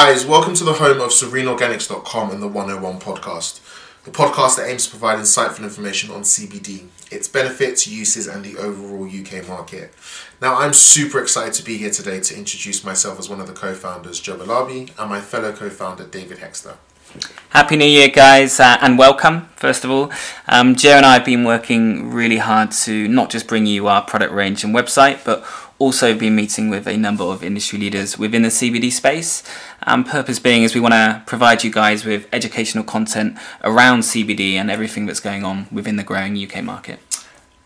guys, welcome to the home of SerenaOrganics.com and the 101 podcast, the podcast that aims to provide insightful information on CBD, its benefits, uses, and the overall UK market. Now, I'm super excited to be here today to introduce myself as one of the co founders, Joe Balabi, and my fellow co founder, David Hexter. Happy New Year, guys, uh, and welcome, first of all. Um, Joe and I have been working really hard to not just bring you our product range and website, but also been meeting with a number of industry leaders within the CBD space. Um, purpose being is we want to provide you guys with educational content around CBD and everything that's going on within the growing UK market.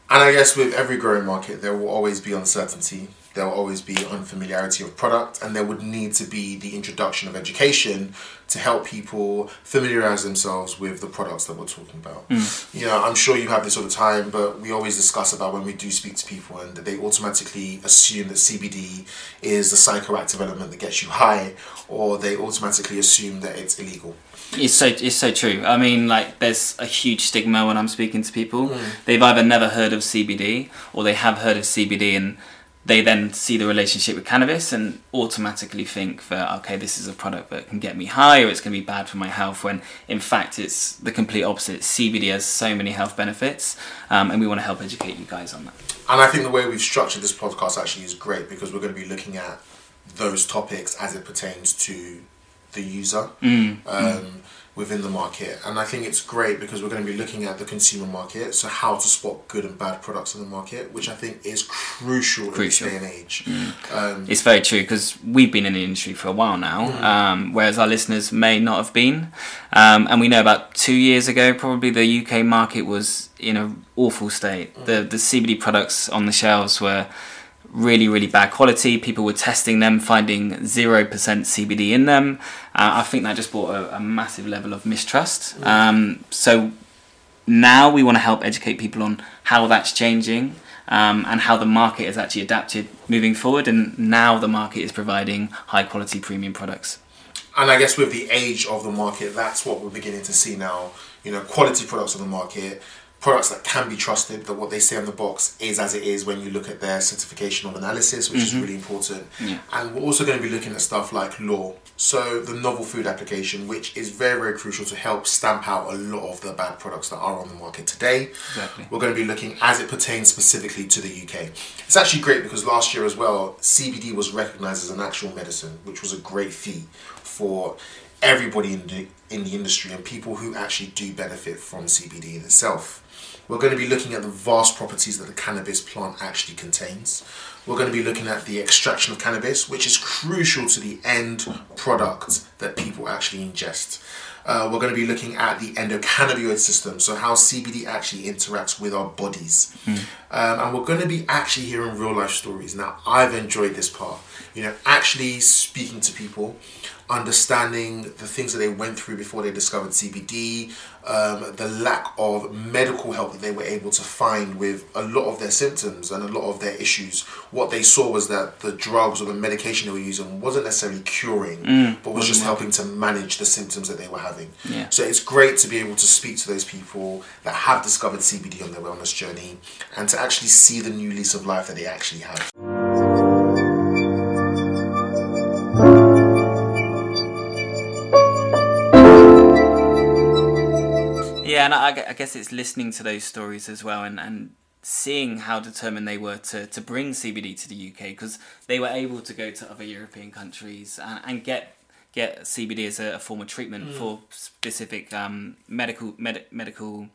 And I guess with every growing market, there will always be uncertainty. There will always be unfamiliarity of product, and there would need to be the introduction of education to help people familiarize themselves with the products that we're talking about. Mm. You know, I'm sure you have this all the time, but we always discuss about when we do speak to people, and they automatically assume that CBD is the psychoactive element that gets you high, or they automatically assume that it's illegal. It's so it's so true. I mean, like, there's a huge stigma when I'm speaking to people. They've either never heard of CBD or they have heard of CBD and they then see the relationship with cannabis and automatically think that okay, this is a product that can get me high or it's going to be bad for my health. When in fact, it's the complete opposite. CBD has so many health benefits, um, and we want to help educate you guys on that. And I think the way we've structured this podcast actually is great because we're going to be looking at those topics as it pertains to the user um, within the market. And I think it's great because we're going to be looking at the consumer market, so how to spot good and bad products in the market, which I think is crucial, Crucial. in this day and age. Um, It's very true because we've been in the industry for a while now, um, whereas our listeners may not have been. Um, and we know about two years ago, probably the UK market was in an awful state. The the CBD products on the shelves were really really bad quality. People were testing them, finding zero percent CBD in them. Uh, I think that just brought a, a massive level of mistrust. Um, so now we want to help educate people on how that's changing um, and how the market has actually adapted moving forward. And now the market is providing high quality premium products. And I guess with the age of the market, that's what we're beginning to see now. You know, quality products on the market, products that can be trusted, that what they say on the box is as it is when you look at their certification of analysis, which is mm-hmm. really important. Yeah. And we're also going to be looking at stuff like law. So the novel food application, which is very, very crucial to help stamp out a lot of the bad products that are on the market today. Exactly. We're going to be looking as it pertains specifically to the UK. It's actually great because last year as well, CBD was recognized as an actual medicine, which was a great feat for everybody in the in the industry and people who actually do benefit from CBD in itself. We're going to be looking at the vast properties that the cannabis plant actually contains. We're going to be looking at the extraction of cannabis, which is crucial to the end product that people actually ingest. Uh, we're going to be looking at the endocannabinoid system, so how CBD actually interacts with our bodies. Um, and we're going to be actually hearing real life stories. Now, I've enjoyed this part, you know, actually speaking to people, understanding the things that they went through before they discovered CBD, um, the lack of medical help that they were able to find with a lot of their symptoms and a lot of their issues. What they saw was that the drugs or the medication they were using wasn't necessarily curing, but was just helping to manage the symptoms that they were having. Yeah. So it's great to be able to speak to those people that have discovered CBD on their wellness journey and to actually see the new lease of life that they actually have. Yeah, and I, I guess it's listening to those stories as well and, and seeing how determined they were to, to bring CBD to the UK because they were able to go to other European countries and, and get get CBD as a, a form of treatment for specific um, medical med- medical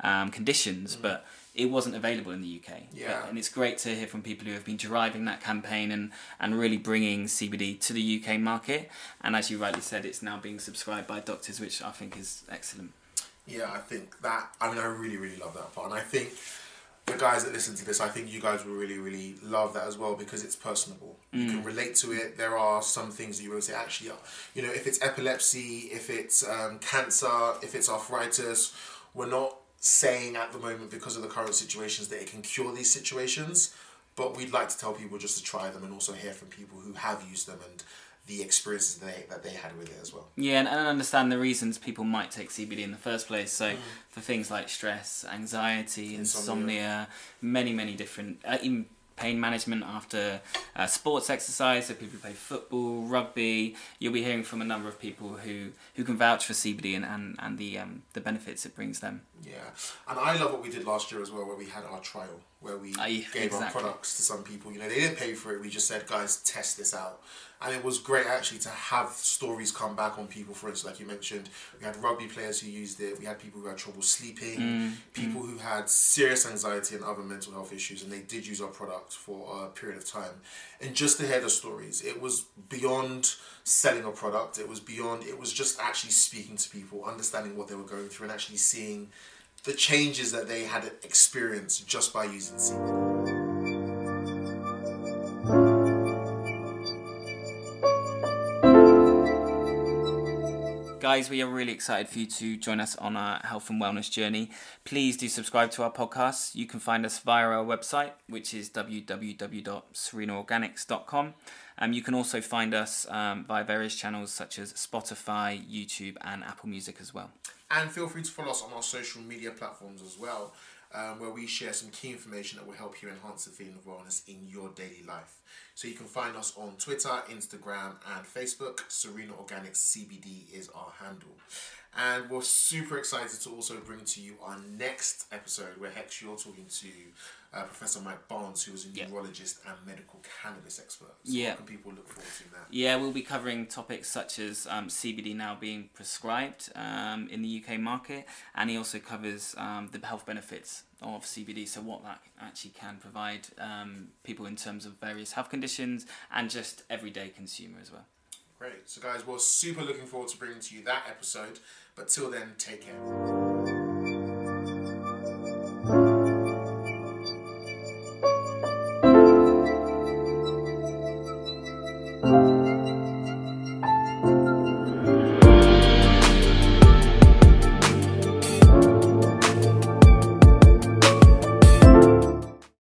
um, conditions, but it wasn't available in the UK. Yeah. and it's great to hear from people who have been driving that campaign and, and really bringing CBD to the UK market. And as you rightly said, it's now being subscribed by doctors, which I think is excellent. Yeah, I think that. I mean, I really, really love that part, and I think the guys that listen to this, I think you guys will really, really love that as well because it's personable. You can relate to it. There are some things that you will say, actually, you know, if it's epilepsy, if it's um, cancer, if it's arthritis, we're not saying at the moment because of the current situations that it can cure these situations, but we'd like to tell people just to try them and also hear from people who have used them and the experiences they, that they had with it as well. Yeah, and, and understand the reasons people might take CBD in the first place. So, Mm. for things like stress, anxiety, Insomnia. insomnia, many, many different, uh, even pain management after uh, sports exercise, so people who play football, rugby. You'll be hearing from a number of people who, who can vouch for CBD and, and, and the um, the benefits it brings them. Yeah, and I love what we did last year as well, where we had our trial, where we Aye, gave our products to some people. You know, they didn't pay for it. We just said, guys, test this out, and it was great actually to have stories come back on people. For instance, like you mentioned, we had rugby players who used it. We had people who had trouble sleeping, Mm, people who had serious anxiety and other mental health issues, and they did use our product for a period of time. And just to hear the stories, it was beyond selling a product. It was beyond. It was just actually speaking to people, understanding what they were going through, and actually seeing the changes that they had experienced just by using CBD. Guys, we are really excited for you to join us on our health and wellness journey. Please do subscribe to our podcast. You can find us via our website, which is www.serenaorganics.com. Um, you can also find us um, via various channels such as Spotify, YouTube, and Apple Music as well. And feel free to follow us on our social media platforms as well, um, where we share some key information that will help you enhance the feeling of wellness in your daily life. So you can find us on Twitter, Instagram, and Facebook. Serena Organics CBD is our handle. And we're super excited to also bring to you our next episode where Hex, you're talking to uh, Professor Mike Barnes, who is a Yeah. neurologist and medical cannabis expert. So Yeah. can people look forward to that? Yeah, we'll be covering topics such as um, CBD now being prescribed um, in the UK market, and he also covers um, the health benefits of CBD, so what that actually can provide um, people in terms of various health conditions and just everyday consumer as well. Great. So, guys, we're super looking forward to bringing to you that episode. But till then, take care.